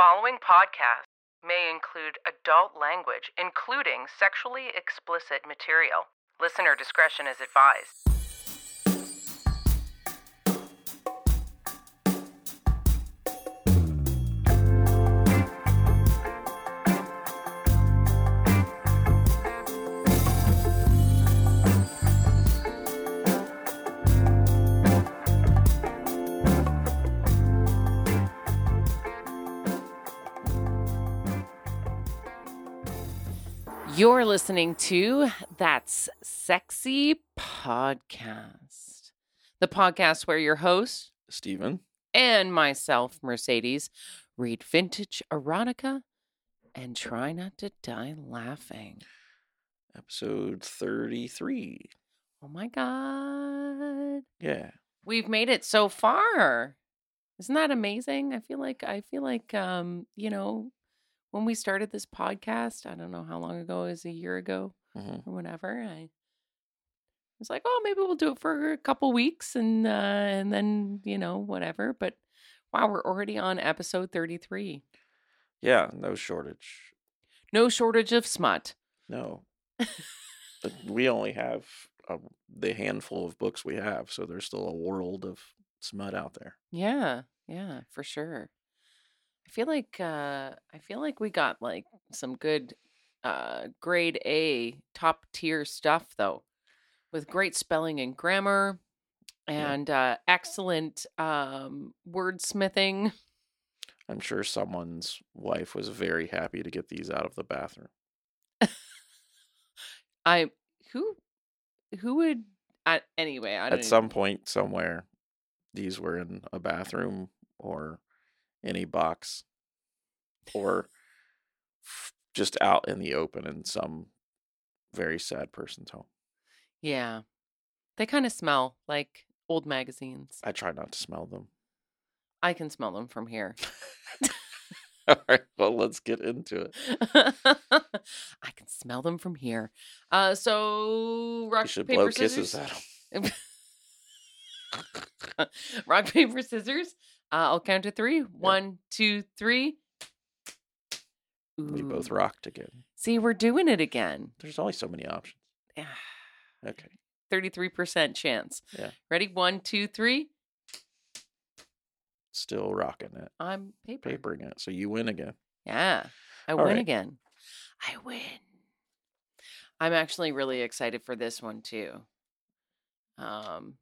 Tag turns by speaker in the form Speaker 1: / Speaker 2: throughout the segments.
Speaker 1: following podcast may include adult language, including sexually explicit material. Listener discretion is advised. You're listening to That's Sexy Podcast, the podcast where your host
Speaker 2: Stephen.
Speaker 1: and myself, Mercedes, read vintage erotica and try not to die laughing.
Speaker 2: Episode 33.
Speaker 1: Oh my God.
Speaker 2: Yeah.
Speaker 1: We've made it so far. Isn't that amazing? I feel like, I feel like, um, you know, when we started this podcast, I don't know how long ago, it was a year ago.
Speaker 2: Mhm.
Speaker 1: or whatever. I was like, oh, maybe we'll do it for a couple weeks and uh, and then you know whatever. But wow, we're already on episode thirty three.
Speaker 2: Yeah. No shortage.
Speaker 1: No shortage of smut.
Speaker 2: No. But we only have uh, the handful of books we have, so there's still a world of smut out there.
Speaker 1: Yeah, yeah, for sure. I feel like uh, I feel like we got like some good uh, grade A top tier stuff though, with great spelling and grammar.
Speaker 2: Yeah.
Speaker 1: And uh, excellent um, wordsmithing.
Speaker 2: I'm sure someone's wife was very happy to get these out of the bathroom.
Speaker 1: I who who would I, anyway. I don't
Speaker 2: At some point, somewhere, these were in a bathroom or any box or just out in the open in some very sad person's home.
Speaker 1: Yeah. They kind of smell like old magazines.
Speaker 2: I try not to smell them.
Speaker 1: I can smell them from here.
Speaker 2: All right, well, let's get into it.
Speaker 1: I can smell them from here. Uh, so rock
Speaker 2: You should
Speaker 1: paper
Speaker 2: blow
Speaker 1: scissors.
Speaker 2: kisses at them.
Speaker 1: rock paper scissors. Uh, I'll count to three. One, two, three.
Speaker 2: We both rocked again.
Speaker 1: See, we're doing it again.
Speaker 2: There's only so many options. Yeah. Okay.
Speaker 1: Thirty-three percent chance.
Speaker 2: Yeah.
Speaker 1: Ready? One, two, three.
Speaker 2: Still rocking it,
Speaker 1: I'm paper.
Speaker 2: papering it. So you win again.
Speaker 1: Yeah. I
Speaker 2: All
Speaker 1: win
Speaker 2: right.
Speaker 1: again. I win. I'm actually really excited for this one too. Um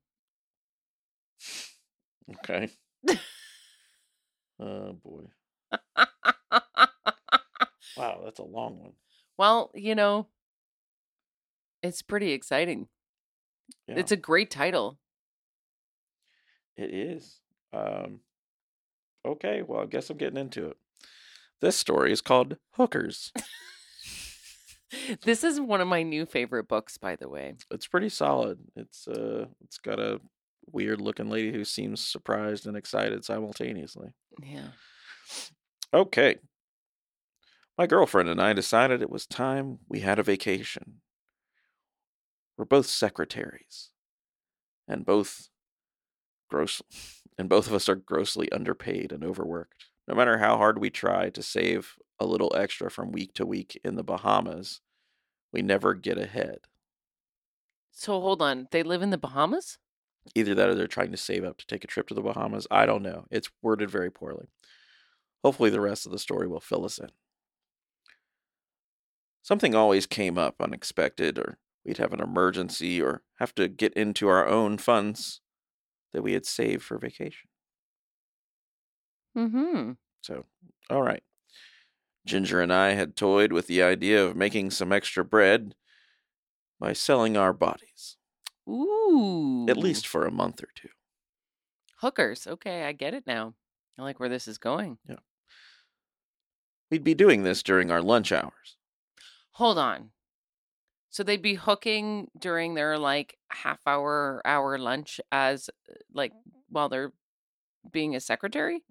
Speaker 2: Okay. oh boy. Wow, that's a long one.
Speaker 1: well, you know, it's pretty exciting.
Speaker 2: Yeah,
Speaker 1: It's a great title.
Speaker 2: it is. Um, okay, well, I guess I'm getting into it. This story is called Hookers.
Speaker 1: this is one of my new favorite books, by the way.
Speaker 2: It's pretty solid. It's uh, it's got a weird looking lady who seems surprised and excited simultaneously.
Speaker 1: Yeah.
Speaker 2: Okay. My girlfriend and I decided it was time we had a vacation. We're both secretaries, and both gross, and both of us are grossly underpaid and overworked. No matter how hard we try to save a little extra from week to week in the Bahamas, we never get ahead.
Speaker 1: So hold on. They live in the Bahamas?
Speaker 2: Either that or they're trying to save up to take a trip to the Bahamas. I don't know. It's worded very poorly. Hopefully, the rest of the story will fill us in. Something always came up unexpected, or we'd have an emergency, or have to get into our own funds that we had saved for vacation.
Speaker 1: Mm-hmm.
Speaker 2: So, all right. Ginger and I had toyed with the idea of making some extra bread by selling our bodies,
Speaker 1: Ooh.
Speaker 2: at least for a month or two.
Speaker 1: hookers. Okay, I get it now. I like where this is going. Yeah.
Speaker 2: We'd be doing this during our lunch hours.
Speaker 1: Hold on. So they'd be hooking during their like half hour hour lunch as uh, like while they're being a secretary?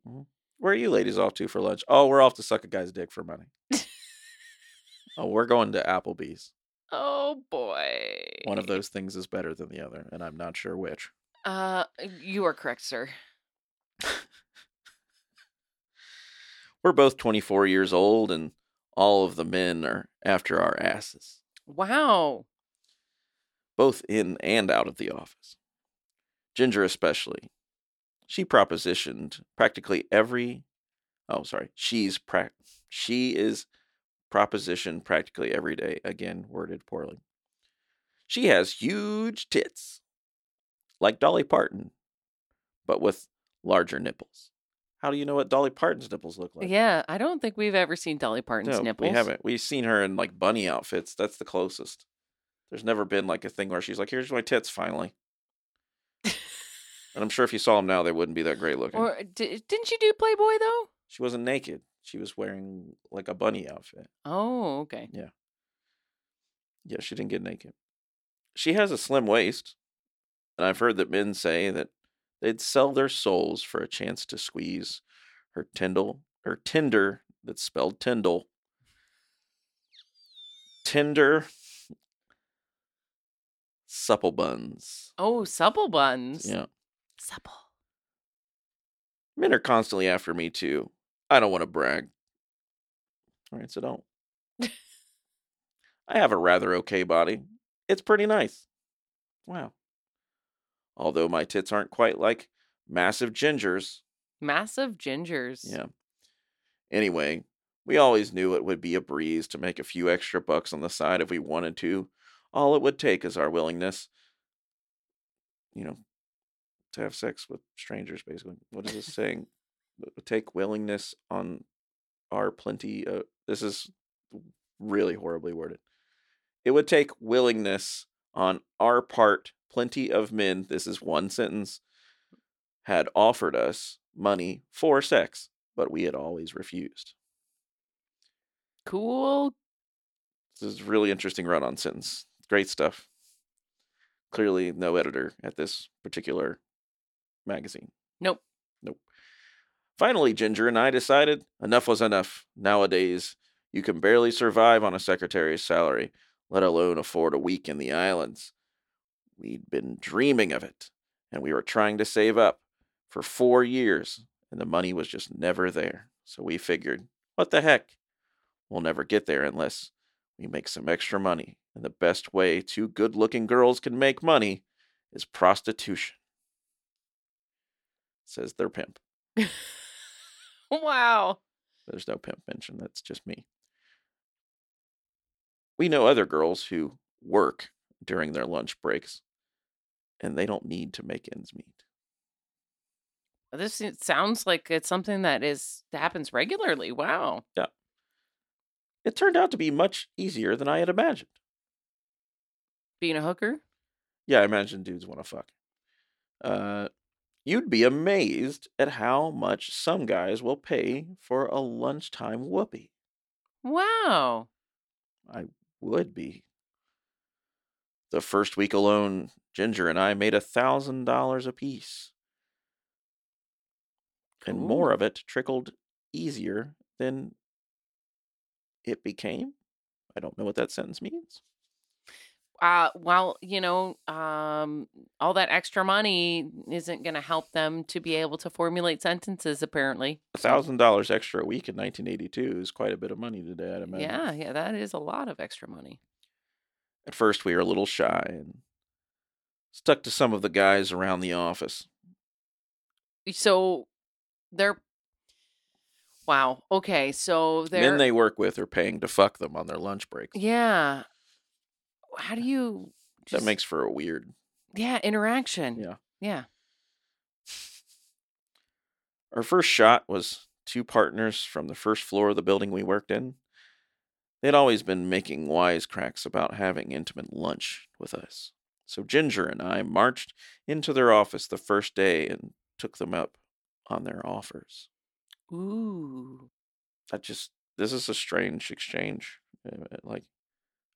Speaker 2: Where are you ladies off to for lunch? Oh, we're off to suck a guy's dick for money. oh, we're going to Applebee's.
Speaker 1: Oh boy.
Speaker 2: One of those things is better than the other, and I'm not sure which.
Speaker 1: Uh you are correct, sir.
Speaker 2: We're both 24 years old, and all of the men are after our asses,
Speaker 1: Wow.
Speaker 2: both in and out of the office. Ginger, especially. She propositioned practically every. Oh, sorry. She's pra- She is propositioned practically every day. Again, worded poorly. She has huge tits, like Dolly Parton, but with larger nipples. How do you know what Dolly Parton's nipples look like?
Speaker 1: yeah, I don't think we've ever seen Dolly Parton's
Speaker 2: no,
Speaker 1: nipples.
Speaker 2: we haven't. We've seen her in like bunny outfits. That's the closest. There's never been like a thing where she's like, "Here's my tits, finally." and I'm sure if you saw them now, they wouldn't be that great looking.
Speaker 1: Or di- didn't she do Playboy though?
Speaker 2: She wasn't naked. She was wearing like a bunny outfit.
Speaker 1: Oh, okay.
Speaker 2: Yeah, Yeah, she didn't get naked. She has a slim waist, and I've heard that men say that they'd sell their souls for a chance to squeeze her Tyndall, her Tinder, that's spelled Tyndall, Tinder, supple buns.
Speaker 1: Oh, supple buns.
Speaker 2: Yeah,
Speaker 1: Supple.
Speaker 2: men are constantly after me too. I don't want to brag. All right, so don't. I have a rather okay body. It's pretty nice. Wow. Although my tits aren't quite like massive gingers.
Speaker 1: Massive gingers.
Speaker 2: Yeah. Anyway, we always knew it would be a breeze to make a few extra bucks on the side if we wanted to. All it would take is our willingness, you know, to have sex with strangers, basically. What is this saying? It would take willingness on our plenty. Uh, this is really horribly worded. It would take willingness on our part. Plenty of men, this is one sentence, had offered us money for sex, but we had always refused.
Speaker 1: Cool.
Speaker 2: This is a really interesting run on sentence. Great stuff. Clearly, no editor at this particular magazine.
Speaker 1: Nope.
Speaker 2: Finally, Ginger and I decided enough was enough. Nowadays, you can barely survive on a secretary's salary, let alone afford a week in the islands. We'd been dreaming of it, and we were trying to save up for four years, and the money was just never there. So we figured, what the heck? We'll never get there unless we make some extra money. And the best way two good looking girls can make money is prostitution, says their pimp.
Speaker 1: Wow.
Speaker 2: There's no pimp mention. That's just me. We know other girls who work during their lunch breaks, and they don't need to make ends meet.
Speaker 1: This sounds like it's something that is that happens regularly. Wow. Yeah.
Speaker 2: It turned out to be much easier than I had imagined.
Speaker 1: Being a hooker?
Speaker 2: Yeah, I imagine dudes want to fuck. Uh, you'd be amazed at how much some guys will pay for a lunchtime whoopee.
Speaker 1: Wow.
Speaker 2: I would be. The first week alone, Ginger and I made a thousand dollars apiece. and more of it trickled easier than it became. I don't know what that sentence means.
Speaker 1: Uh well, you know, um all that extra money isn't going to help them to be able to formulate sentences apparently.
Speaker 2: A thousand dollars extra a week in 1982 is quite a bit of money today, I'd imagine.
Speaker 1: Yeah, yeah, that is a lot of extra money.
Speaker 2: At first, we were a little shy and stuck to some of the guys around the office.
Speaker 1: So they're Wow. Okay. So they're
Speaker 2: Men they work with are paying to fuck them on their lunch breaks.
Speaker 1: Yeah. How do you
Speaker 2: That makes for a weird.
Speaker 1: Yeah, interaction.
Speaker 2: Yeah.
Speaker 1: Yeah.
Speaker 2: Our first shot was two partners from the first floor of the building we worked in. They'd always been making wisecracks about having intimate lunch with us. So Ginger and I marched into their office the first day and took them up on their offers.
Speaker 1: Ooh.
Speaker 2: That just, this is a strange exchange. Uh, Like, I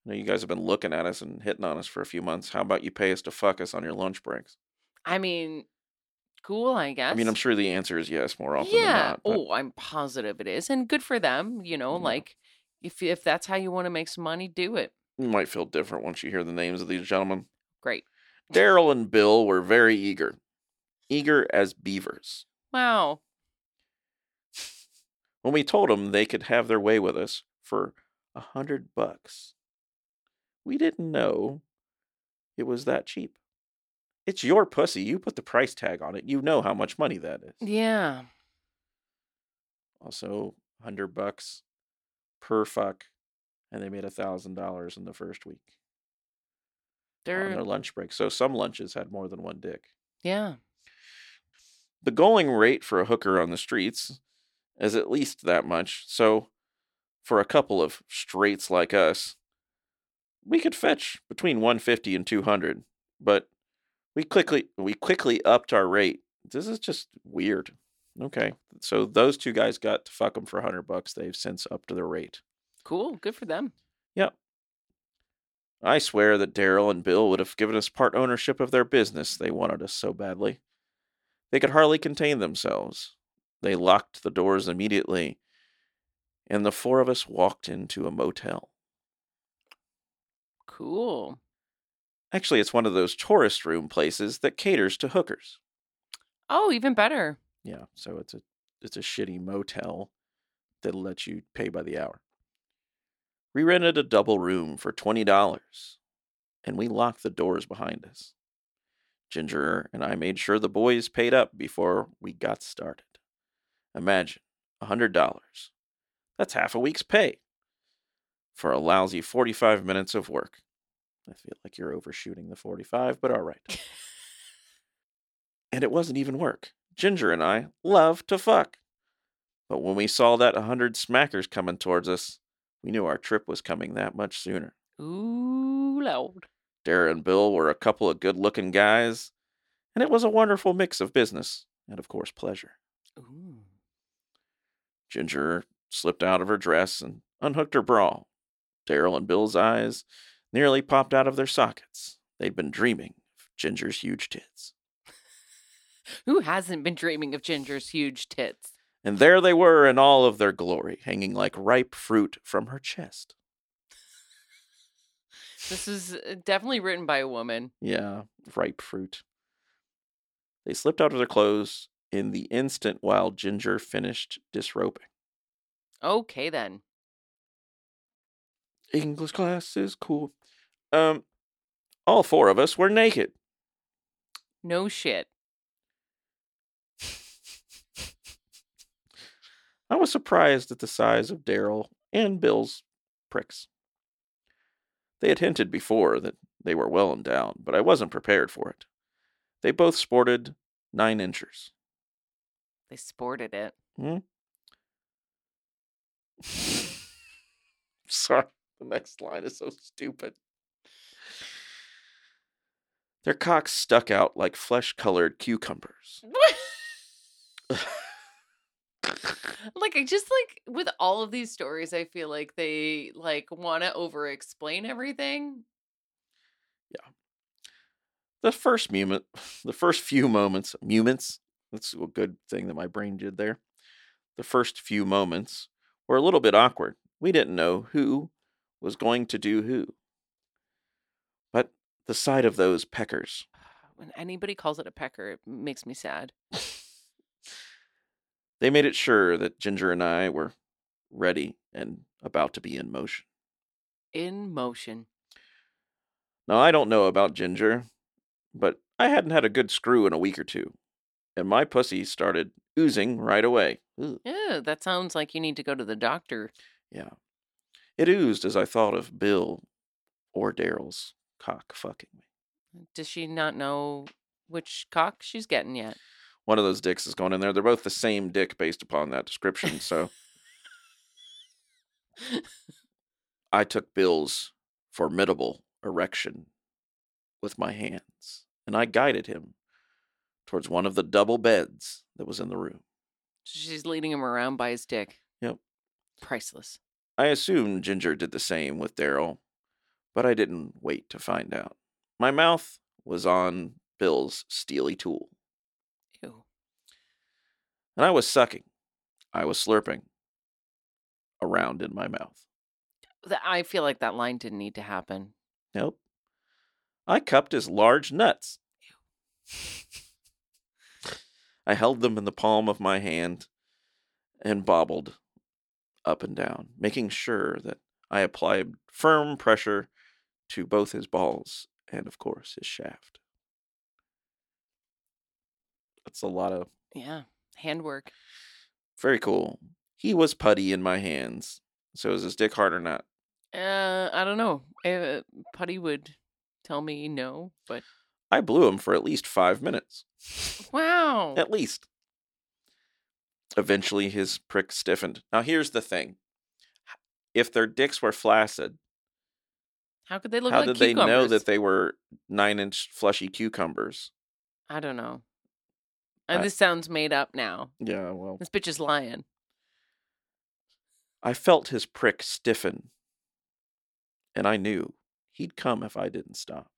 Speaker 2: know you guys have been looking at us and hitting on us for a few months. How about you pay us to fuck us on your lunch breaks?
Speaker 1: I mean, cool, I guess.
Speaker 2: I mean, I'm sure the answer is yes more often than
Speaker 1: yeah.
Speaker 2: not. but-
Speaker 1: Oh, I'm positive it is. And good for them, you know,
Speaker 2: Yeah.
Speaker 1: like if if that's how you want to make some money, do it.
Speaker 2: You might feel different once you hear the names of these gentlemen.
Speaker 1: Great.
Speaker 2: Daryl and Bill were very eager, eager as beavers.
Speaker 1: Wow.
Speaker 2: when we told them they could have their way with us for a hundred bucks. We didn't know it was that cheap. It's your pussy. You put the price tag on it. You know how much money that is.
Speaker 1: Yeah.
Speaker 2: Also, hundred bucks per fuck, and they made a thousand dollars in the first week on
Speaker 1: They're
Speaker 2: their lunch break. So some lunches had more than one dick.
Speaker 1: yeah.
Speaker 2: The going rate for a hooker on the streets is at least that much. So, for a couple of straights like us, we could fetch between 150 and 200, but we quickly we quickly upped our rate. This is just weird. Okay, so those two guys got to fuck them for 100 bucks. They've since upped their rate.
Speaker 1: Cool. Good for them.
Speaker 2: Yep. I swear that Daryl and Bill would have given us part ownership of their business. They wanted us so badly. They could hardly contain themselves. They locked the doors immediately, and the four of us walked into a motel.
Speaker 1: Cool.
Speaker 2: Actually, it's one of those tourist room places that caters to hookers.
Speaker 1: Oh, even better.
Speaker 2: Yeah, so it's a it's a shitty motel that'll let you pay by the hour. We rented a double room for twenty dollars, and we locked the doors behind us. Ginger and I made sure the boys paid up before we got started. Imagine a hundred dollars. That's half a week's pay for a lousy forty-five minutes of work. I feel like you're overshooting the forty-five, but all right. and it wasn't even work. Ginger and I love to fuck. But when we saw that a hundred smackers coming towards us, we knew our trip was coming that much sooner.
Speaker 1: Ooh, loud.
Speaker 2: Dara and Bill were a couple of good looking guys, and it was a wonderful mix of business and, of course, pleasure.
Speaker 1: Ooh.
Speaker 2: Ginger slipped out of her dress and unhooked her bra. Daryl and Bill's eyes nearly popped out of their sockets. They'd been dreaming of Ginger's huge tits.
Speaker 1: Who hasn't been dreaming of Ginger's huge tits?
Speaker 2: And there they were in all of their glory, hanging like ripe fruit from her chest.
Speaker 1: This is uh, definitely written by a woman.
Speaker 2: Yeah, ripe fruit. They slipped out of their clothes in the instant while Ginger finished disrobing.
Speaker 1: Okay, then.
Speaker 2: English class is cool. Um, all four of us were naked.
Speaker 1: No shit.
Speaker 2: I was surprised at the size of Daryl and Bill's pricks. They had hinted before that they were well endowed, but I wasn't prepared for it. They both sported nine inchers.
Speaker 1: They sported it.
Speaker 2: Hmm? Sorry, the next line is so stupid. Their cocks stuck out like flesh colored cucumbers.
Speaker 1: like I just like with all of these stories, I feel like they like want to over explain everything. Yeah.
Speaker 2: The first moment, the first few moments, moments. That's a good thing that my brain did there. The first few moments were a little bit awkward. We didn't know who was going to do who. But the sight of those peckers,
Speaker 1: When anybody calls it a pecker, it makes me sad.
Speaker 2: they made it sure that Ginger and I were ready and about to be in motion.
Speaker 1: In motion.
Speaker 2: Now, I don't know about Ginger, but I hadn't had a good screw in a week or two, and my pussy started oozing right away.
Speaker 1: Yeah, that sounds like you need to go to the doctor.
Speaker 2: Yeah. It oozed as I thought of Bill or Daryl's cock fucking me.
Speaker 1: Does she not know which cock she's getting yet?
Speaker 2: One of those dicks is going in there. They're both the same dick based upon that description, so I took Bill's formidable erection with my hands, and I guided him towards one of the double beds that was in the room.
Speaker 1: She's leading him around by his dick.
Speaker 2: Yep.
Speaker 1: Priceless.
Speaker 2: I assumed Ginger did the same with Daryl, but I didn't wait to find out. My mouth was on Bill's steely tool,
Speaker 1: Ew.
Speaker 2: and I was sucking. I was slurping around in my mouth.
Speaker 1: I feel like that line didn't need to happen.
Speaker 2: Nope. I cupped his large nuts. I held them in the palm of my hand and bobbled up and down, making sure that I applied firm pressure to both his balls and, of course, his shaft. That's a lot of
Speaker 1: Yeah. Handwork.
Speaker 2: very cool. He was putty in my hands. So is his dick hard or not?
Speaker 1: Uh, I don't know. Uh, Putty would tell me no, but
Speaker 2: I blew him for at least five minutes.
Speaker 1: wow.
Speaker 2: At least. Eventually, his prick stiffened. Now, here's the thing if their dicks were flaccid,
Speaker 1: How could they look
Speaker 2: how
Speaker 1: like
Speaker 2: did they know that they were nine inch fleshy cucumbers?
Speaker 1: I don't know. Uh,
Speaker 2: I-
Speaker 1: this sounds made up now.
Speaker 2: Yeah, well,
Speaker 1: This bitch is lying.
Speaker 2: I felt his prick stiffen, and I knew he'd come if I didn't stop.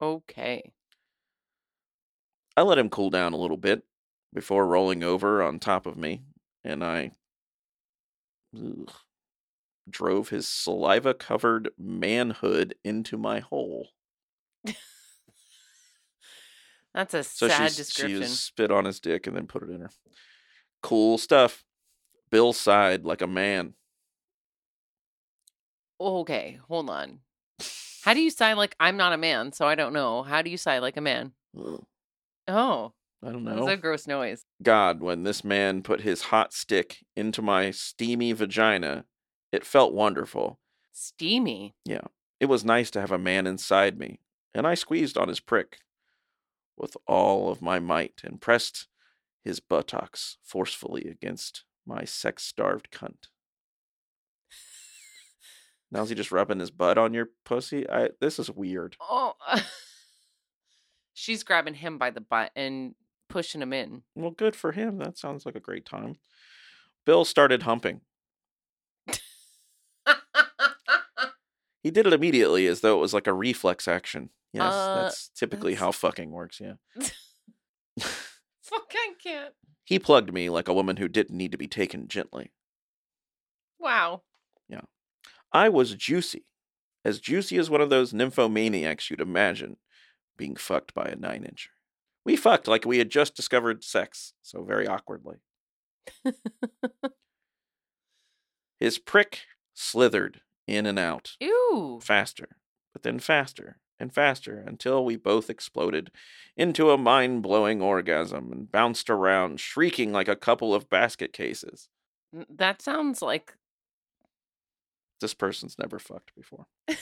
Speaker 1: Okay.
Speaker 2: I let him cool down a little bit before rolling over on top of me, and I ugh, drove his saliva covered manhood into my hole.
Speaker 1: That's a
Speaker 2: So
Speaker 1: sad
Speaker 2: she's,
Speaker 1: description.
Speaker 2: she spit on his dick and then put it in her. Cool stuff. Bill sighed like a man.
Speaker 1: Okay, hold on. How do you sigh like I'm not a man, so I don't know. How do you sigh like a man?
Speaker 2: Ugh,
Speaker 1: Oh,
Speaker 2: I don't know.
Speaker 1: that's a gross noise.
Speaker 2: God, when this man put his hot stick into my steamy vagina, it felt wonderful.
Speaker 1: Steamy. Yeah.
Speaker 2: It was nice to have a man inside me, and I squeezed on his prick with all of my might and pressed his buttocks forcefully against my sex starved cunt. Now is he just rubbing his butt on your pussy? I this is weird.
Speaker 1: Oh. She's grabbing him by the butt and pushing him in.
Speaker 2: Well, good for him. That sounds like a great time. Bill started humping. He did it immediately as though it was like a reflex action. Yes,
Speaker 1: Uh,
Speaker 2: that's typically how fucking works, yeah.
Speaker 1: Fuck, I can't.
Speaker 2: He plugged me like a woman who didn't need to be taken gently.
Speaker 1: Wow. Yeah.
Speaker 2: I was juicy. As juicy as one of those nymphomaniacs you'd imagine being fucked by a nine incher. We fucked like we had just discovered sex, so very awkwardly. His prick slithered in and out,
Speaker 1: Ew.
Speaker 2: faster, but then faster and faster until we both exploded into a mind blowing orgasm and bounced around, shrieking like a couple of basket cases.
Speaker 1: That sounds like
Speaker 2: This person's never fucked before.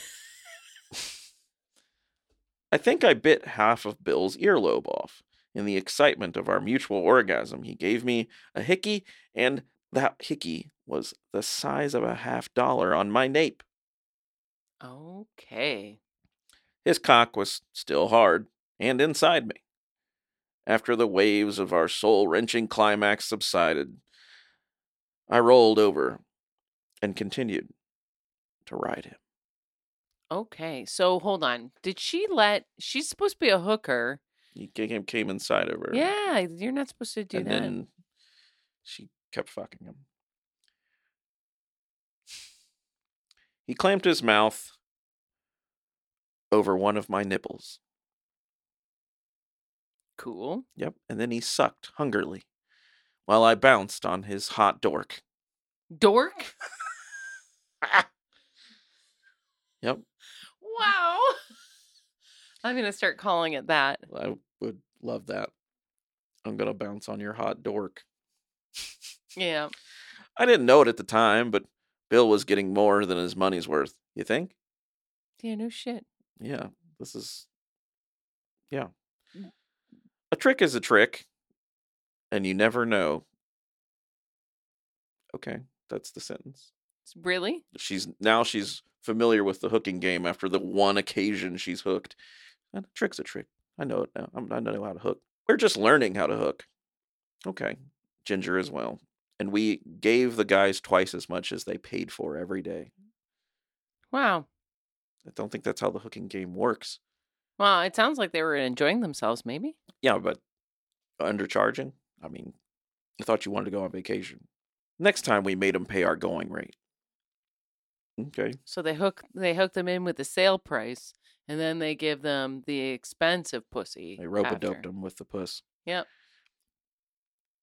Speaker 2: I think I bit half of Bill's earlobe off. In the excitement of our mutual orgasm, he gave me a hickey, and that hickey was the size of a half dollar on my nape.
Speaker 1: okay.
Speaker 2: His cock was still hard and inside me. After the waves of our soul wrenching climax subsided, I rolled over and continued to ride him.
Speaker 1: Okay. So hold on. Did she let? She's supposed to be a hooker.
Speaker 2: He came, came inside of her.
Speaker 1: Yeah, you're not supposed to do
Speaker 2: and
Speaker 1: that.
Speaker 2: then she kept fucking him. He clamped his mouth over one of my nipples.
Speaker 1: Cool.
Speaker 2: Yep. And then he sucked hungrily while I bounced on his hot dork.
Speaker 1: Dork.
Speaker 2: Yep.
Speaker 1: Wow. I'm gonna start calling it that.
Speaker 2: I would love that. I'm going to bounce on your hot dork.
Speaker 1: Yeah.
Speaker 2: I didn't know it at the time, but Bill was getting more than his money's worth. You think?
Speaker 1: Yeah. No shit.
Speaker 2: Yeah. This is.
Speaker 1: Mm.
Speaker 2: Yeah. A trick is a trick, and you never know. Okay, that's the sentence.
Speaker 1: Really?
Speaker 2: She's now she's familiar with the hooking game after the one occasion she's hooked. And a trick's a trick. I know it now. I'm, I know how to hook. We're just learning how to hook. Okay, Ginger as well. And we gave the guys twice as much as they paid for every day.
Speaker 1: Wow.
Speaker 2: I don't think that's how the hooking game works.
Speaker 1: Well, it sounds like they were enjoying themselves. Maybe.
Speaker 2: Yeah, but undercharging? I mean, I thought you wanted to go on vacation. Next time we made them pay our going rate. Okay.
Speaker 1: So they hook they hook them in with the sale price, and then they give them the expensive pussy.
Speaker 2: They rope a doped them with the puss.
Speaker 1: Yep.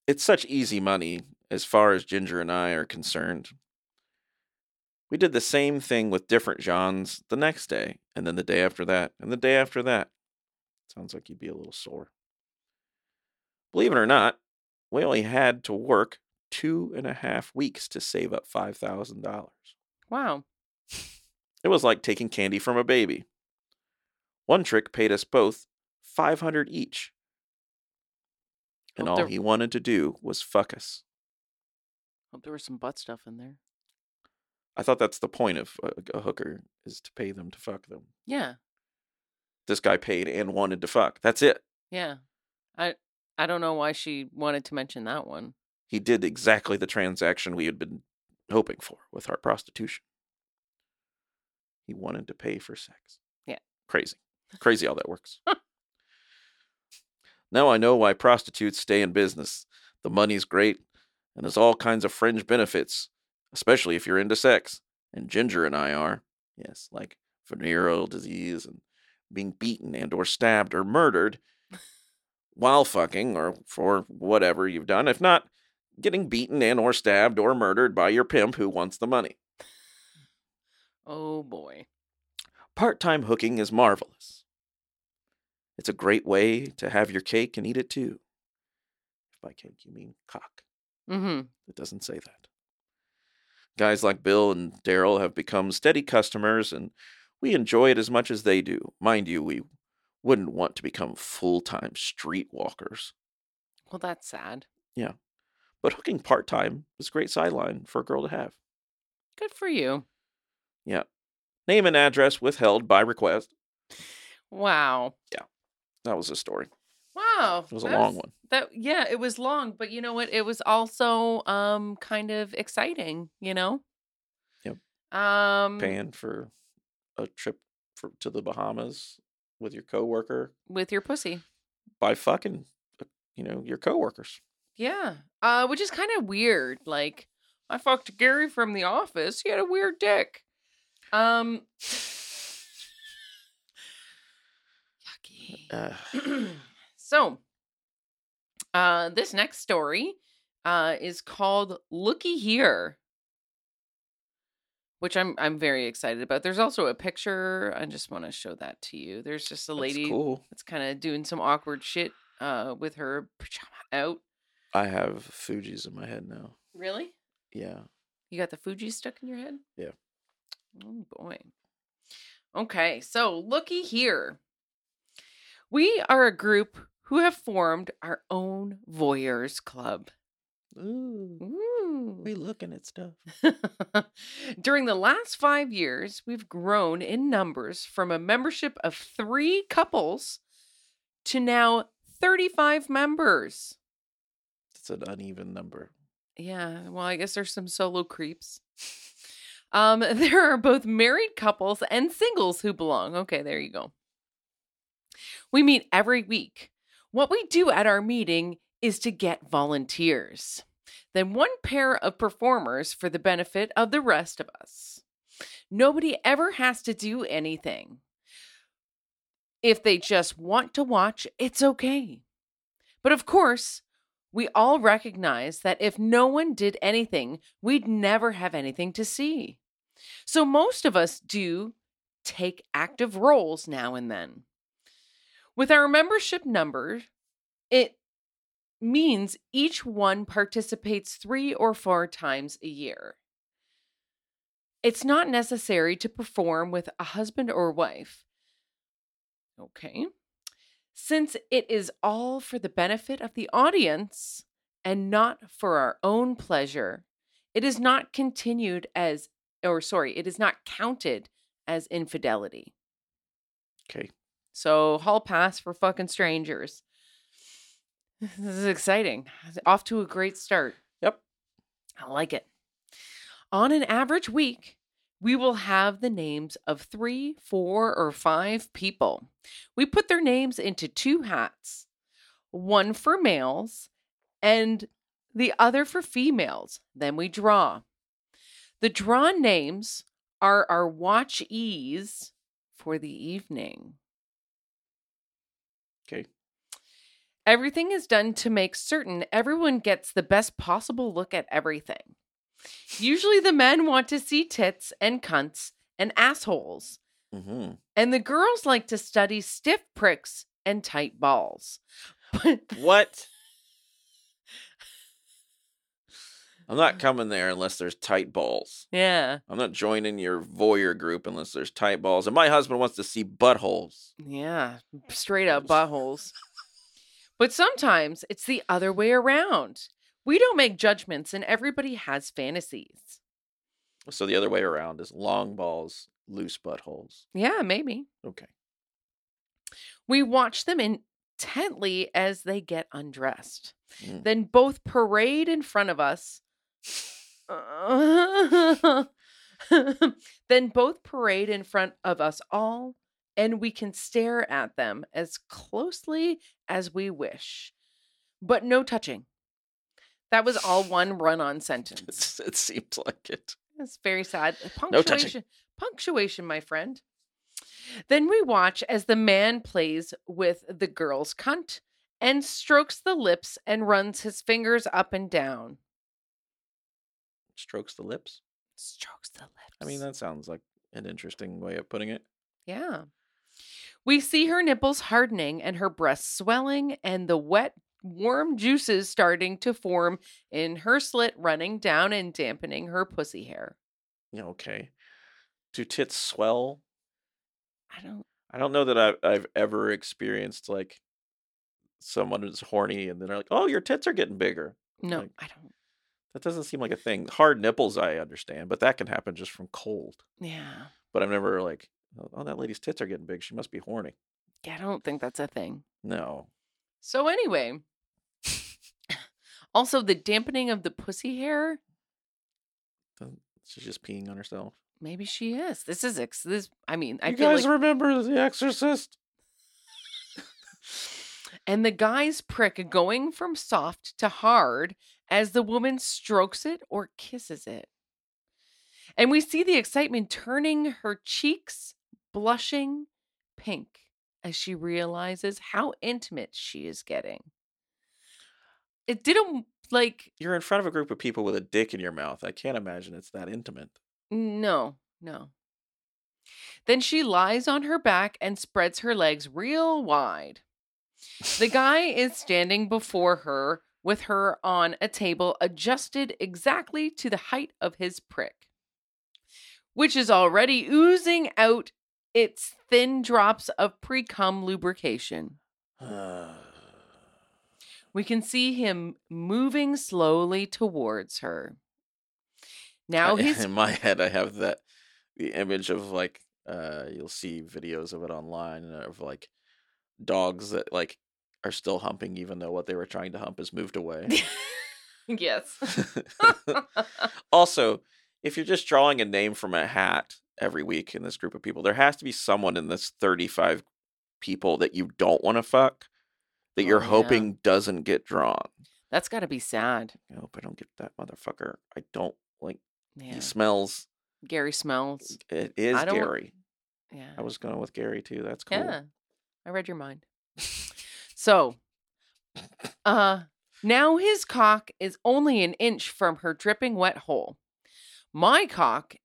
Speaker 2: It's such easy money as far as Ginger and I are concerned. We did the same thing with different Johns the next day, and then the day after that, and the day after that. Sounds like you'd be a little sore. Believe it or not, we only had to work two and a half weeks to save up $5,000.
Speaker 1: Wow.
Speaker 2: It was like taking candy from a baby. One trick paid us both 500 each. And
Speaker 1: Hope
Speaker 2: all
Speaker 1: there-
Speaker 2: he wanted to do was fuck us.
Speaker 1: Hope there was some butt stuff in there.
Speaker 2: I thought that's the point of a, a hooker is to pay them to fuck them.
Speaker 1: Yeah.
Speaker 2: This guy paid and wanted to fuck. That's it.
Speaker 1: Yeah. I I don't know why she wanted to mention that one.
Speaker 2: He did exactly the transaction we had been hoping for with our prostitution. He wanted to pay for sex.
Speaker 1: Yeah.
Speaker 2: Crazy. Crazy how that works. now I know why prostitutes stay in business. The money's great, and there's all kinds of fringe benefits, especially if you're into sex. And Ginger and I are. Yes, like venereal disease and being beaten and or stabbed or murdered while fucking or for whatever you've done. If not, getting beaten and or stabbed or murdered by your pimp who wants the money.
Speaker 1: Oh boy.
Speaker 2: Part-time hooking is marvelous. It's a great way to have your cake and eat it too. If by cake you mean cock.
Speaker 1: Mm-hmm.
Speaker 2: It doesn't say that. Guys like Bill and Daryl have become steady customers, and we enjoy it as much as they do. Mind you, we wouldn't want to become full time streetwalkers.
Speaker 1: Well, that's sad.
Speaker 2: But hooking part time is a great sideline for a girl to have.
Speaker 1: Good for you.
Speaker 2: Yeah. Name and address withheld by request.
Speaker 1: Wow. Yeah.
Speaker 2: That was a story.
Speaker 1: Wow.
Speaker 2: It was a long one.
Speaker 1: That yeah, it was long, but you know what? It was also um kind of exciting, you know?
Speaker 2: Yep.
Speaker 1: Um
Speaker 2: Paying for a trip for, to the Bahamas with your coworker
Speaker 1: with your pussy.
Speaker 2: by fucking, uh, you know, your coworkers.
Speaker 1: Yeah. Uh which is kind of weird. Like I fucked Gary from the office. He had a weird dick. Um Yucky.
Speaker 2: Uh,
Speaker 1: so, uh, this next story uh, is called "Looky Here," which I'm I'm very excited about. There's also a picture. I just want to show that to you. There's just a
Speaker 2: that's
Speaker 1: lady
Speaker 2: cool.
Speaker 1: that's kind of doing some awkward shit uh, with her pajama out.
Speaker 2: I have Fuji's in my head now.
Speaker 1: Really?
Speaker 2: Yeah.
Speaker 1: You got the Fuji stuck in your head?
Speaker 2: Yeah.
Speaker 1: Oh boy. Okay, so looky here. We are a group who have formed our own voyeurs club.
Speaker 2: Ooh,
Speaker 1: Ooh.
Speaker 2: we looking at stuff.
Speaker 1: During the last five years, we've grown in numbers from a membership of three couples to now 35 members.
Speaker 2: It's an uneven number.
Speaker 1: Yeah, well, I guess there's some solo creeps. Um, there are both married couples and singles who belong. Okay, there you go. We meet every week. What we do at our meeting is to get volunteers, then one pair of performers for the benefit of the rest of us. Nobody ever has to do anything. If they just want to watch, it's okay. But of course, we all recognize that if no one did anything, we'd never have anything to see. So most of us do take active roles now and then. With our membership number, it means each one participates three or four times a year. It's not necessary to perform with a husband or wife. Okay. Since it is all for the benefit of the audience and not for our own pleasure, it is not continued as, or sorry, it is not counted as infidelity.
Speaker 2: Okay.
Speaker 1: So, hall pass for fucking strangers. This is exciting. Off to a great start.
Speaker 2: Yep.
Speaker 1: I like it. On an average week, we will have the names of three, four, or five people. We put their names into two hats one for males and the other for females. Then we draw. The drawn names are our watchees for the evening.
Speaker 2: Okay.
Speaker 1: Everything is done to make certain everyone gets the best possible look at everything. Usually the men want to see tits and cunts and assholes,
Speaker 2: hmm
Speaker 1: and the girls like to study stiff pricks and tight balls. But
Speaker 2: What? I'm not coming there unless there's tight balls.
Speaker 1: yeah,
Speaker 2: I'm not joining your voyeur group unless there's tight balls. And my husband wants to see buttholes.
Speaker 1: yeah, straight up buttholes. But sometimes it's the other way around. We don't make judgments, and everybody has fantasies.
Speaker 2: So the other way around is long balls, loose buttholes.
Speaker 1: Yeah, maybe.
Speaker 2: Okay.
Speaker 1: We watch them intently as they get undressed.
Speaker 2: Mm.
Speaker 1: Then both parade in front of us. then both parade in front of us all, and we can stare at them as closely as we wish. But no touching. That was all one run on sentence.
Speaker 2: It seems like it.
Speaker 1: It's very sad.
Speaker 2: No touching.
Speaker 1: Punctuation, punctuation, my friend. Then we watch as the man plays with the girl's cunt and strokes the lips and runs his fingers up and down.
Speaker 2: Strokes the lips.
Speaker 1: Strokes the lips.
Speaker 2: I mean, that sounds like an interesting way of putting it.
Speaker 1: yeah. We see her nipples hardening and her breasts swelling and the wet, warm juices starting to form in her slit, running down and dampening her pussy hair.
Speaker 2: Okay. Do tits swell?
Speaker 1: I don't.
Speaker 2: I don't know that I've, I've ever experienced like someone who's horny and then they're like, oh, your tits are getting bigger.
Speaker 1: No,
Speaker 2: Like-
Speaker 1: I don't.
Speaker 2: That doesn't seem like a thing. Hard nipples, I understand, but that can happen just from cold.
Speaker 1: Yeah.
Speaker 2: But I've never like, oh, oh that lady's tits are getting big. She must be horny.
Speaker 1: Yeah, I don't think that's a thing.
Speaker 2: No.
Speaker 1: So anyway, also the dampening of the pussy hair.
Speaker 2: She's just peeing on herself.
Speaker 1: Maybe she is. This is ex- this. I mean, I
Speaker 2: you
Speaker 1: feel
Speaker 2: guys
Speaker 1: like,
Speaker 2: remember The Exorcist?
Speaker 1: and the guy's prick going from soft to hard as the woman strokes it or kisses it, and we see the excitement turning her cheeks blushing pink as she realizes how intimate she is getting. It didn't like
Speaker 2: You're in front of a group of people with a dick in your mouth. I can't imagine it's that intimate.
Speaker 1: No, no. Then she lies on her back and spreads her legs real wide. The guy is standing before her with her on a table adjusted exactly to the height of his prick, which is already oozing out its thin drops of pre cum lubrication. Ah. We can see him moving slowly towards her. Now
Speaker 2: I-
Speaker 1: he's
Speaker 2: in my head i have that the image of like uh you'll see videos of it online of like dogs that like are still humping even though what they were trying to hump has moved away
Speaker 1: yes.
Speaker 2: also if you're just drawing a name from a hat every week in this group of people there has to be someone in this 35 people that you don't want to fuck that
Speaker 1: Oh,
Speaker 2: you're
Speaker 1: yeah.
Speaker 2: hoping doesn't get drawn
Speaker 1: That's got to be sad.
Speaker 2: i hope i don't get that motherfucker i don't like
Speaker 1: Yeah.
Speaker 2: he smells
Speaker 1: Gary smells.
Speaker 2: it is
Speaker 1: I
Speaker 2: gary
Speaker 1: Yeah.
Speaker 2: I was going with Gary too. That's cool.
Speaker 1: Yeah. I read your mind. so, uh, now his cock is only an inch from her dripping wet hole. My cock.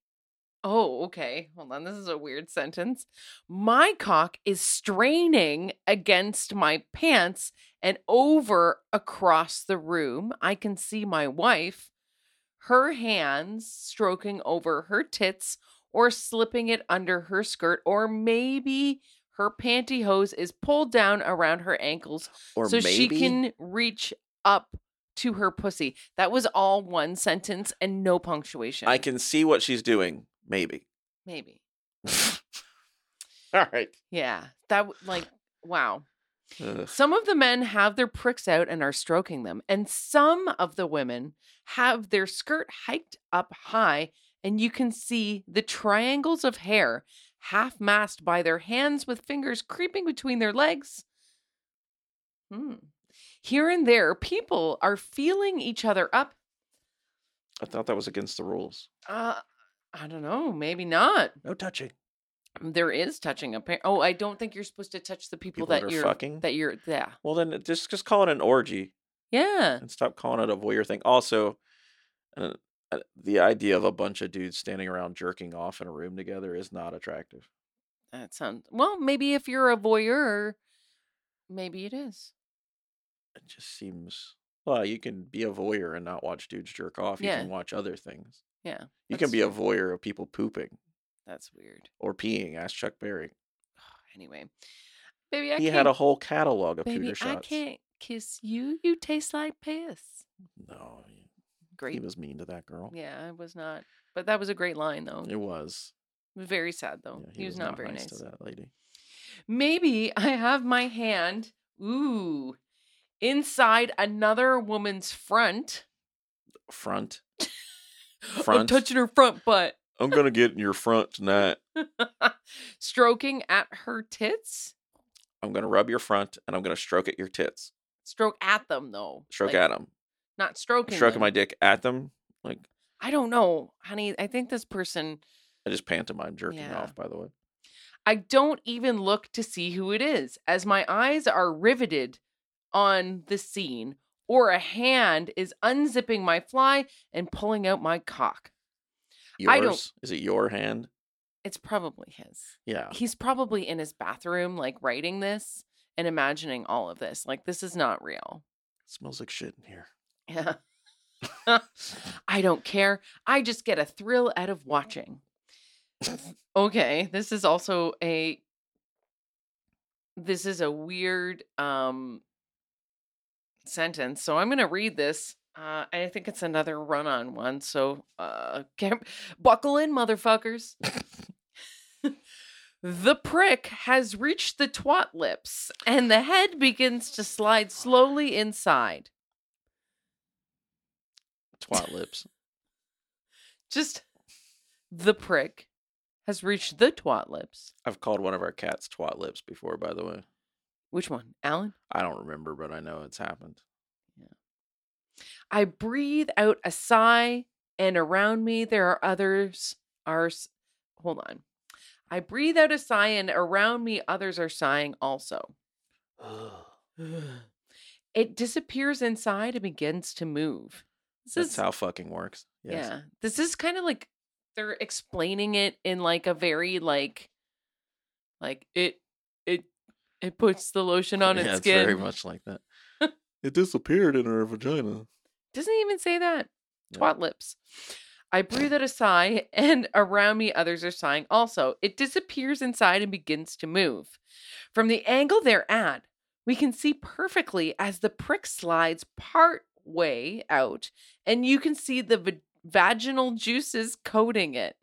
Speaker 1: Oh, okay. Hold on. This is a weird sentence. My cock is straining against my pants and over across the room. I can see my wife, her hands stroking over her tits or slipping it under her skirt, or maybe her pantyhose is pulled down around her ankles
Speaker 2: Or
Speaker 1: so
Speaker 2: maybe
Speaker 1: she can reach up to her pussy. That was all one sentence and no punctuation.
Speaker 2: I can see what she's doing. Maybe.
Speaker 1: maybe.
Speaker 2: All right.
Speaker 1: Yeah. That like wow.
Speaker 2: Ugh.
Speaker 1: Some of the men have their pricks out and are stroking them, and some of the women have their skirt hiked up high, and you can see the triangles of hair half masked by their hands with fingers creeping between their legs. Hmm. Here and there, people are feeling each other up.
Speaker 2: I thought that was against the rules.
Speaker 1: Uh, I don't know, maybe not.
Speaker 2: No touching.
Speaker 1: There is touching a parent. Oh, I don't think you're supposed to touch the people,
Speaker 2: People that
Speaker 1: that, you're
Speaker 2: fucking?
Speaker 1: that you're yeah.
Speaker 2: Well, then just just call it an orgy
Speaker 1: Yeah.
Speaker 2: and stop calling it a voyeur thing. Also, uh, uh, the idea of a bunch of dudes standing around jerking off in a room together is not attractive.
Speaker 1: That sounds well, maybe if you're a voyeur, maybe it is.
Speaker 2: It just seems. Well, you can be a voyeur and not watch dudes jerk off. You
Speaker 1: Yeah.
Speaker 2: can watch other things.
Speaker 1: Yeah.
Speaker 2: You can be a voyeur of people pooping
Speaker 1: That's weird.
Speaker 2: or peeing. Ask Chuck Berry.
Speaker 1: Anyway. Baby, I
Speaker 2: he had a whole catalog of
Speaker 1: baby,
Speaker 2: Tudor
Speaker 1: I can't kiss you. You taste like piss.
Speaker 2: No, Great. he was mean to that girl.
Speaker 1: Yeah, I was not. But that was a great line though.
Speaker 2: It was.
Speaker 1: Very sad though.
Speaker 2: Yeah,
Speaker 1: he, was, not, very nice.
Speaker 2: to that lady.
Speaker 1: Maybe I have my hand, ooh, inside another woman's front.
Speaker 2: Front.
Speaker 1: I'm touching her front butt.
Speaker 2: I'm gonna get in your front tonight.
Speaker 1: Stroking at her tits.
Speaker 2: I'm gonna rub your front and I'm gonna stroke at your tits.
Speaker 1: Stroke at them though.
Speaker 2: Stroke
Speaker 1: Like,
Speaker 2: at them.
Speaker 1: Not stroking.
Speaker 2: Stroking
Speaker 1: them.
Speaker 2: my dick at them. Like
Speaker 1: I don't know, honey. I think this person.
Speaker 2: I just pantomime jerking
Speaker 1: Yeah.
Speaker 2: off. By the way.
Speaker 1: I don't even look to see who it is, as my eyes are riveted on the scene, or a hand is unzipping my fly and pulling out my cock.
Speaker 2: Yours
Speaker 1: I don't-
Speaker 2: is it your hand?
Speaker 1: It's probably his.
Speaker 2: Yeah.
Speaker 1: He's probably in his bathroom, like writing this and imagining all of this. Like, this is not real.
Speaker 2: It smells like shit in here.
Speaker 1: Yeah. I don't care. I just get a thrill out of watching. Okay, this is also a this is a weird um sentence. So I'm going to read this. Uh I think it's another run-on one. So uh get, buckle in motherfuckers. the prick has reached the twat lips and the head begins to slide slowly inside.
Speaker 2: Twat lips.
Speaker 1: Just the prick has reached the twat lips.
Speaker 2: I've called one of our cats twat lips before, by the way.
Speaker 1: Which one? Alan?
Speaker 2: I don't remember, but I know it's happened. Yeah.
Speaker 1: I breathe out a sigh, and around me there are others are hold on. I breathe out a sigh, and around me others are sighing also. It disappears inside and begins to move. This
Speaker 2: That's
Speaker 1: is
Speaker 2: how fucking works. Yes.
Speaker 1: yeah. This is kind of like they're explaining it in like a very like like it it it puts the lotion on its
Speaker 2: yeah,
Speaker 1: skin.
Speaker 2: It's very much like that. it disappeared in her vagina.
Speaker 1: Doesn't even say that.
Speaker 2: Yeah.
Speaker 1: Twat lips. I breathe out a sigh, and around me others are sighing also. It disappears inside and begins to move. From the angle they're at, we can see perfectly as the prick slides part way out, and you can see the va- vaginal juices coating it.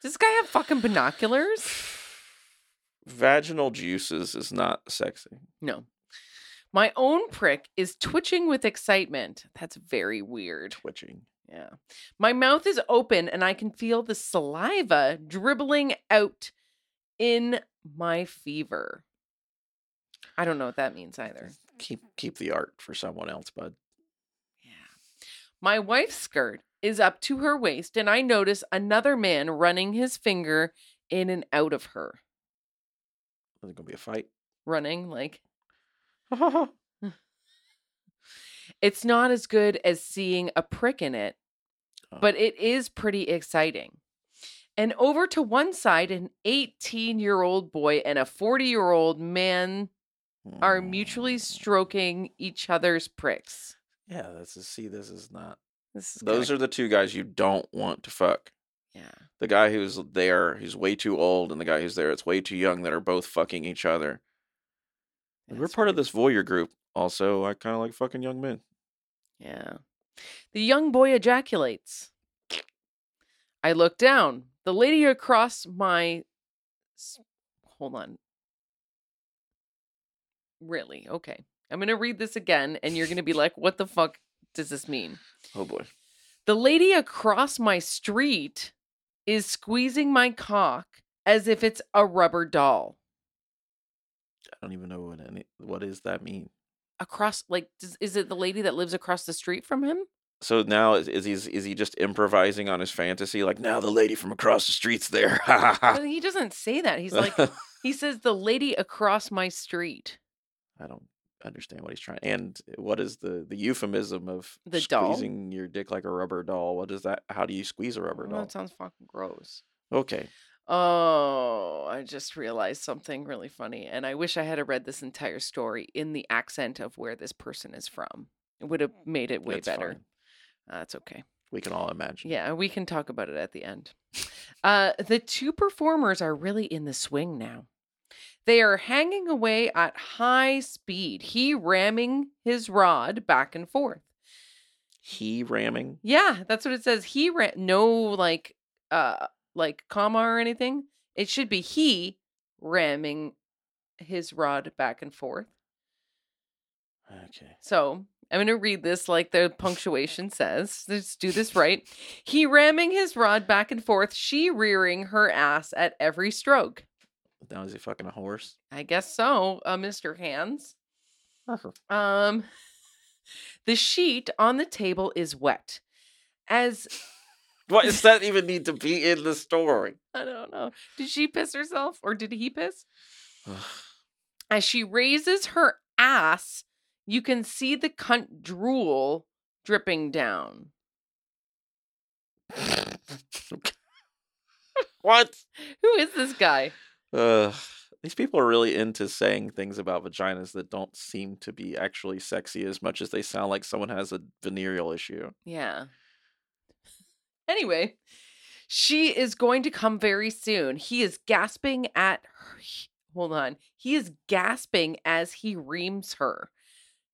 Speaker 1: Does this guy have fucking binoculars?
Speaker 2: Vaginal juices is not sexy.
Speaker 1: No. My own prick is twitching with excitement. That's very weird.
Speaker 2: Twitching.
Speaker 1: Yeah. My mouth is open and I can feel the saliva dribbling out in my fever. I don't know what that means either.
Speaker 2: Keep keep the art for someone else, bud.
Speaker 1: Yeah. My wife's skirt is up to her waist and I notice another man running his finger in and out of her.
Speaker 2: It gonna be a fight?
Speaker 1: Running like it's not as good as seeing a prick in it,
Speaker 2: Oh.
Speaker 1: but it is pretty exciting. And over to one side, an 18 year old boy and a 40 year old man are mutually
Speaker 2: Mm.
Speaker 1: stroking each other's pricks.
Speaker 2: Yeah, this is see, this is not
Speaker 1: This is
Speaker 2: those are the two guys you don't want to fuck.
Speaker 1: Yeah.
Speaker 2: The guy who's there, he's way too old, and the guy who's there, it's way too young that are both fucking each other. And we're part of this voyeur group. Also, I kind of like fucking young men.
Speaker 1: Yeah. The young boy ejaculates. I look down. The lady across my. Hold on. Really? Okay. I'm going to read this again, and you're going to be like, what the fuck does this mean?
Speaker 2: Oh boy.
Speaker 1: The lady across my street is squeezing my cock as if it's a rubber doll.
Speaker 2: I don't even know what any what does that mean.
Speaker 1: Across, like, does, is it the lady that lives across the street from him?
Speaker 2: So now is, is he is he just improvising on his fantasy? Like now the lady from across the street's there.
Speaker 1: He doesn't say that. He's like, he says, the lady across my street.
Speaker 2: I don't understand what he's trying. And what is the the euphemism of
Speaker 1: The doll?
Speaker 2: squeezing your dick like a rubber doll? What is that? How do you squeeze a rubber
Speaker 1: Oh,
Speaker 2: doll?
Speaker 1: that sounds fucking gross.
Speaker 2: Okay.
Speaker 1: Oh, I just realized something really funny. And I wish I had read this entire story in the accent of where this person is from. It would have made it way
Speaker 2: That's
Speaker 1: better. That's okay.
Speaker 2: We can all imagine.
Speaker 1: Yeah, we can talk about it at the end. Uh, the two performers are really in the swing now. They are hanging away at high speed, he ramming his rod back and forth.
Speaker 2: He ramming.
Speaker 1: Yeah, that's what it says. He ran no like uh like comma or anything. It should be he ramming his rod back and forth.
Speaker 2: Okay.
Speaker 1: So I'm going to read this like the punctuation says. Let's do this right. He ramming his rod back and forth, she rearing her ass at every stroke.
Speaker 2: Now is he fucking a horse?
Speaker 1: I guess so, uh, Mr. Hands. Um, the sheet on the table is wet. As
Speaker 2: What does that even need to be in the story?
Speaker 1: I don't know, did she piss herself or did he piss? As she raises her ass, you can see the cunt drool dripping down.
Speaker 2: what?
Speaker 1: Who is this guy?
Speaker 2: Uh, these people are really into saying things about vaginas that don't seem to be actually sexy as much as they sound like someone has a venereal issue.
Speaker 1: Yeah. Anyway, she is going to come very soon. He is gasping at her. Hold on. He is gasping as he reams her.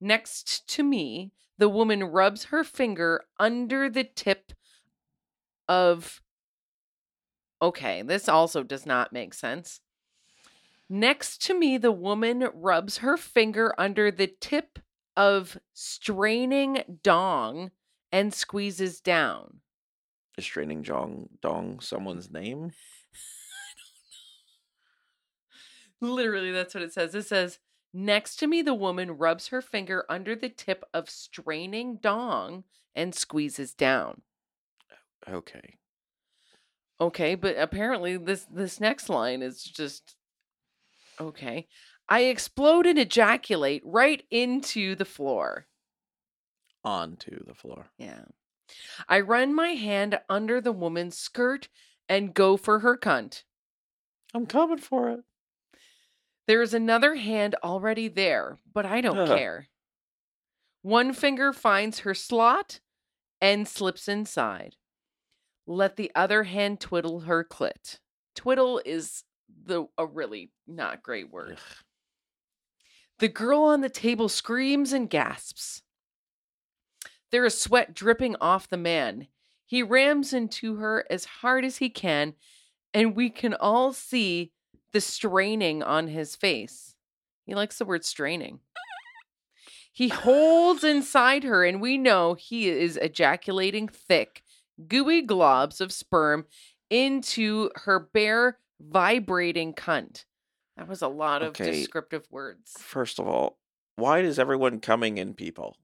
Speaker 1: Next to me, the woman rubs her finger under the tip of. Okay, this also does not make sense. Next to me, the woman rubs her finger under the tip of straining dong and squeezes down.
Speaker 2: Is straining Jong Dong someone's name?
Speaker 1: Literally, that's what it says. It says, Next to me, the woman rubs her finger under the tip of straining dong and squeezes down.
Speaker 2: Okay.
Speaker 1: Okay, but apparently this this next line is just okay. I explode and ejaculate right into the floor.
Speaker 2: Onto the floor.
Speaker 1: Yeah. I run my hand under the woman's skirt and go for her cunt.
Speaker 2: I'm coming for it.
Speaker 1: There is another hand already there, but I don't
Speaker 2: Ugh.
Speaker 1: care. One finger finds her slot and slips inside. Let the other hand twiddle her clit. Twiddle is the a really not great word.
Speaker 2: Ugh.
Speaker 1: The girl on the table screams and gasps. There is sweat dripping off the man. He rams into her as hard as he can, and we can all see the straining on his face. He likes the word straining. He holds inside her, and we know he is ejaculating thick, gooey globs of sperm into her bare, vibrating cunt. That was a lot of
Speaker 2: Okay.
Speaker 1: descriptive words
Speaker 2: First of all, why is everyone coming in people?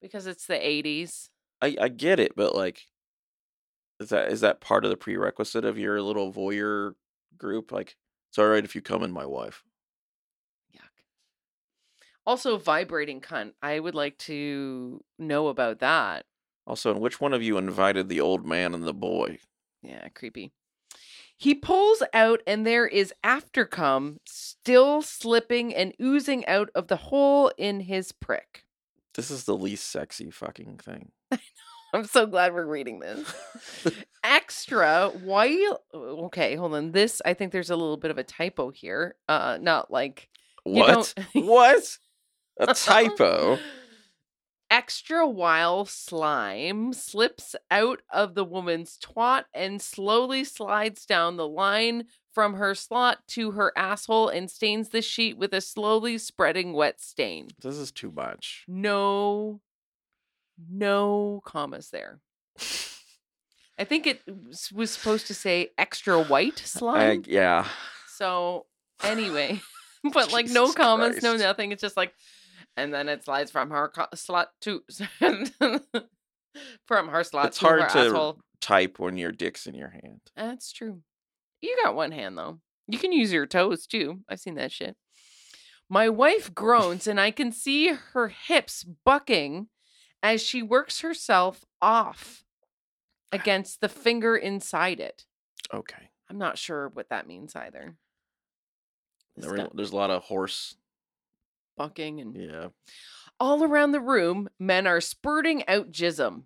Speaker 1: because it's the 80s.
Speaker 2: I, I get it, but like is that is that part of the prerequisite of your little voyeur group? Like it's all right if you come in my wife.
Speaker 1: Yuck. Also, vibrating cunt. I would like to know about that.
Speaker 2: Also, and which one of you invited the old man and the boy?
Speaker 1: Yeah, creepy. He pulls out, and there is aftercum still slipping and oozing out of the hole in his prick.
Speaker 2: This is the least sexy fucking thing.
Speaker 1: I'm so glad we're reading this. Extra while okay, hold on. This I think there's a little bit of a typo here. Uh not like
Speaker 2: what? what? A typo?
Speaker 1: extra while slime slips out of the woman's twat and slowly slides down the line from her slot to her asshole and stains the sheet with a slowly spreading wet stain.
Speaker 2: This is too much.
Speaker 1: No, no commas there. I think it was- supposed to say extra white slime.
Speaker 2: yeah.
Speaker 1: So anyway, but like no
Speaker 2: commas,
Speaker 1: comments, no nothing. It's just like and then it slides from her co- slot to from her slot
Speaker 2: It's
Speaker 1: to her
Speaker 2: hard to-
Speaker 1: asshole.
Speaker 2: Type when your dick's in your hand.
Speaker 1: That's true. You got one hand though. You can use your toes too. I've seen that shit. My wife groans and I can see her hips bucking as she works herself off against the finger inside it.
Speaker 2: Okay.
Speaker 1: I'm not sure what that means either.
Speaker 2: There, there's a lot of horse.
Speaker 1: Bucking and
Speaker 2: Yeah.
Speaker 1: all around the room, men are spurting out jism.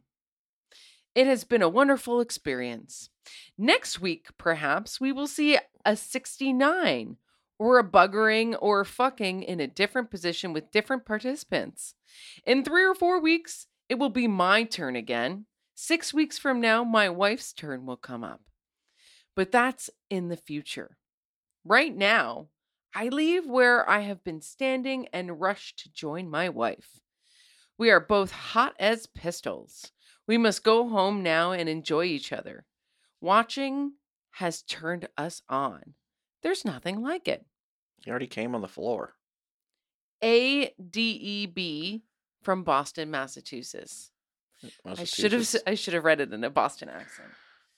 Speaker 1: It has been a wonderful experience. Next week, perhaps, we will see a 69 or a buggering or fucking in a different position with different participants. In three or four weeks, it will be my turn again. Six weeks from now, my wife's turn will come up. But that's in the future. Right now, I leave where I have been standing and rush to join my wife. We are both hot as pistols. We must go home now and enjoy each other. Watching has turned us on. There's nothing like it.
Speaker 2: He already came on the floor.
Speaker 1: A D E B from Boston, Massachusetts. I should have I should have read it in a Boston accent.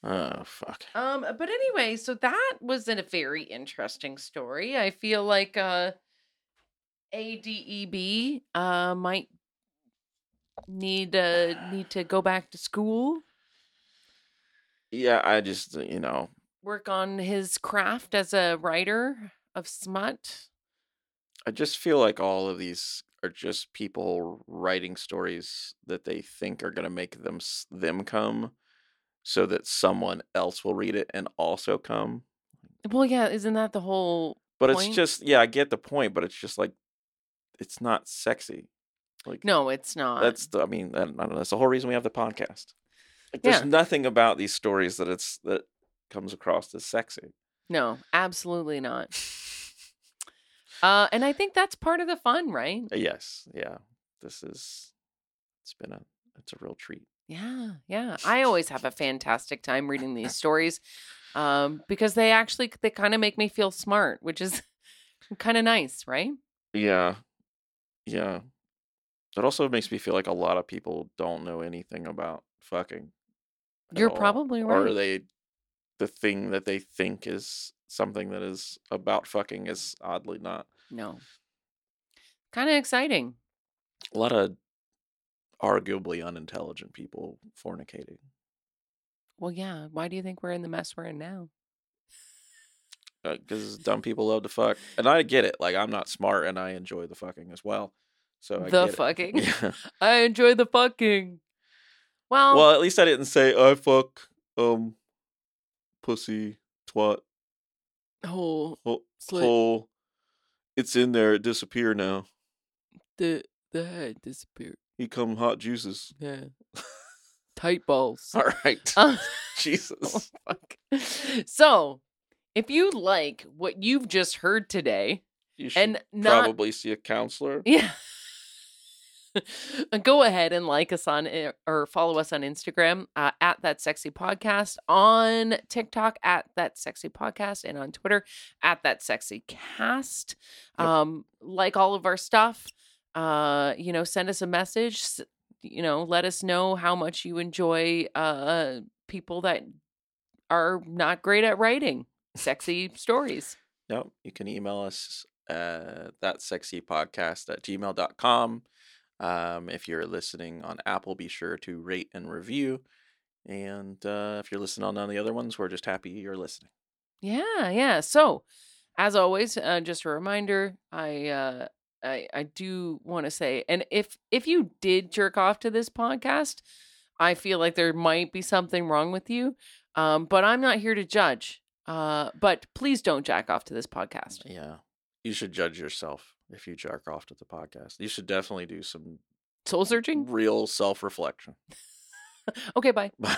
Speaker 2: Oh fuck.
Speaker 1: Um, but anyway, so that was a very interesting story. I feel like uh ADEB uh might need uh need to go back to school,
Speaker 2: Yeah, I just uh, you know
Speaker 1: work on his craft as a writer of smut.
Speaker 2: I just feel like all of these are just people writing stories that they think are going to make them them come so that someone else will read it and also come.
Speaker 1: Well, yeah, isn't that the whole
Speaker 2: But
Speaker 1: Point?
Speaker 2: it's just yeah, I get the point, but it's just like it's not sexy. Like
Speaker 1: No, it's not.
Speaker 2: that's the I mean, I don't know, that's the whole reason we have the podcast. Like there's
Speaker 1: Yeah.
Speaker 2: nothing about these stories that it's that comes across as sexy.
Speaker 1: no, absolutely not. Uh and I think that's part of the fun, right?
Speaker 2: yes, yeah. This is it's been a it's a real treat.
Speaker 1: Yeah, yeah. I always have a fantastic time reading these stories um, because they actually they kind of make me feel smart, which is kind of nice, right?
Speaker 2: Yeah. Yeah. It also makes me feel like a lot of people don't know anything about fucking.
Speaker 1: You're
Speaker 2: all.
Speaker 1: probably right.
Speaker 2: Or they the thing that they think is something that is about fucking is oddly not.
Speaker 1: No. Kind of exciting.
Speaker 2: A lot of arguably unintelligent people fornicating.
Speaker 1: Well, yeah. Why do you think we're in the mess we're in now?
Speaker 2: Because Uh, dumb people love to fuck. And I get it. Like I'm not smart and I enjoy the fucking as well. So I
Speaker 1: the fucking.
Speaker 2: Yeah.
Speaker 1: I enjoy the fucking. Well,
Speaker 2: Well, at least I didn't say I fuck um pussy twat
Speaker 1: oh,
Speaker 2: ho-
Speaker 1: Slit.
Speaker 2: hole. It's in there. It disappear now.
Speaker 1: the the head disappeared.
Speaker 2: He come hot juices.
Speaker 1: Yeah. Tight balls.
Speaker 2: All right.
Speaker 1: Uh,
Speaker 2: Jesus.
Speaker 1: Oh, fuck. So, if you like what you've just heard today,
Speaker 2: You should
Speaker 1: and not
Speaker 2: probably see a counselor.
Speaker 1: yeah, go ahead and like us on or follow us on Instagram uh, at that sexy podcast, on TikTok at that sexy podcast, and on Twitter at that sexy cast.
Speaker 2: Yep.
Speaker 1: Um, like all of our stuff, uh, you know, send us a message. You know, let us know how much you enjoy uh people that are not great at writing sexy stories.
Speaker 2: Yep. You can email us at that sexy podcast at gmail.com. Um, if you're listening on Apple, be sure to rate and review. And uh, if you're listening on none of the other ones, we're just happy you're listening.
Speaker 1: Yeah, yeah. So, as always, uh, just a reminder, I uh I I do want to say and if if you did jerk off to this podcast, I feel like there might be something wrong with you. Um but I'm not here to judge. Uh but please don't jack off to this podcast.
Speaker 2: Yeah. You should judge yourself if you jerk off to the podcast. You should definitely do some
Speaker 1: Soul searching?
Speaker 2: real self reflection.
Speaker 1: Okay, bye.
Speaker 2: Bye.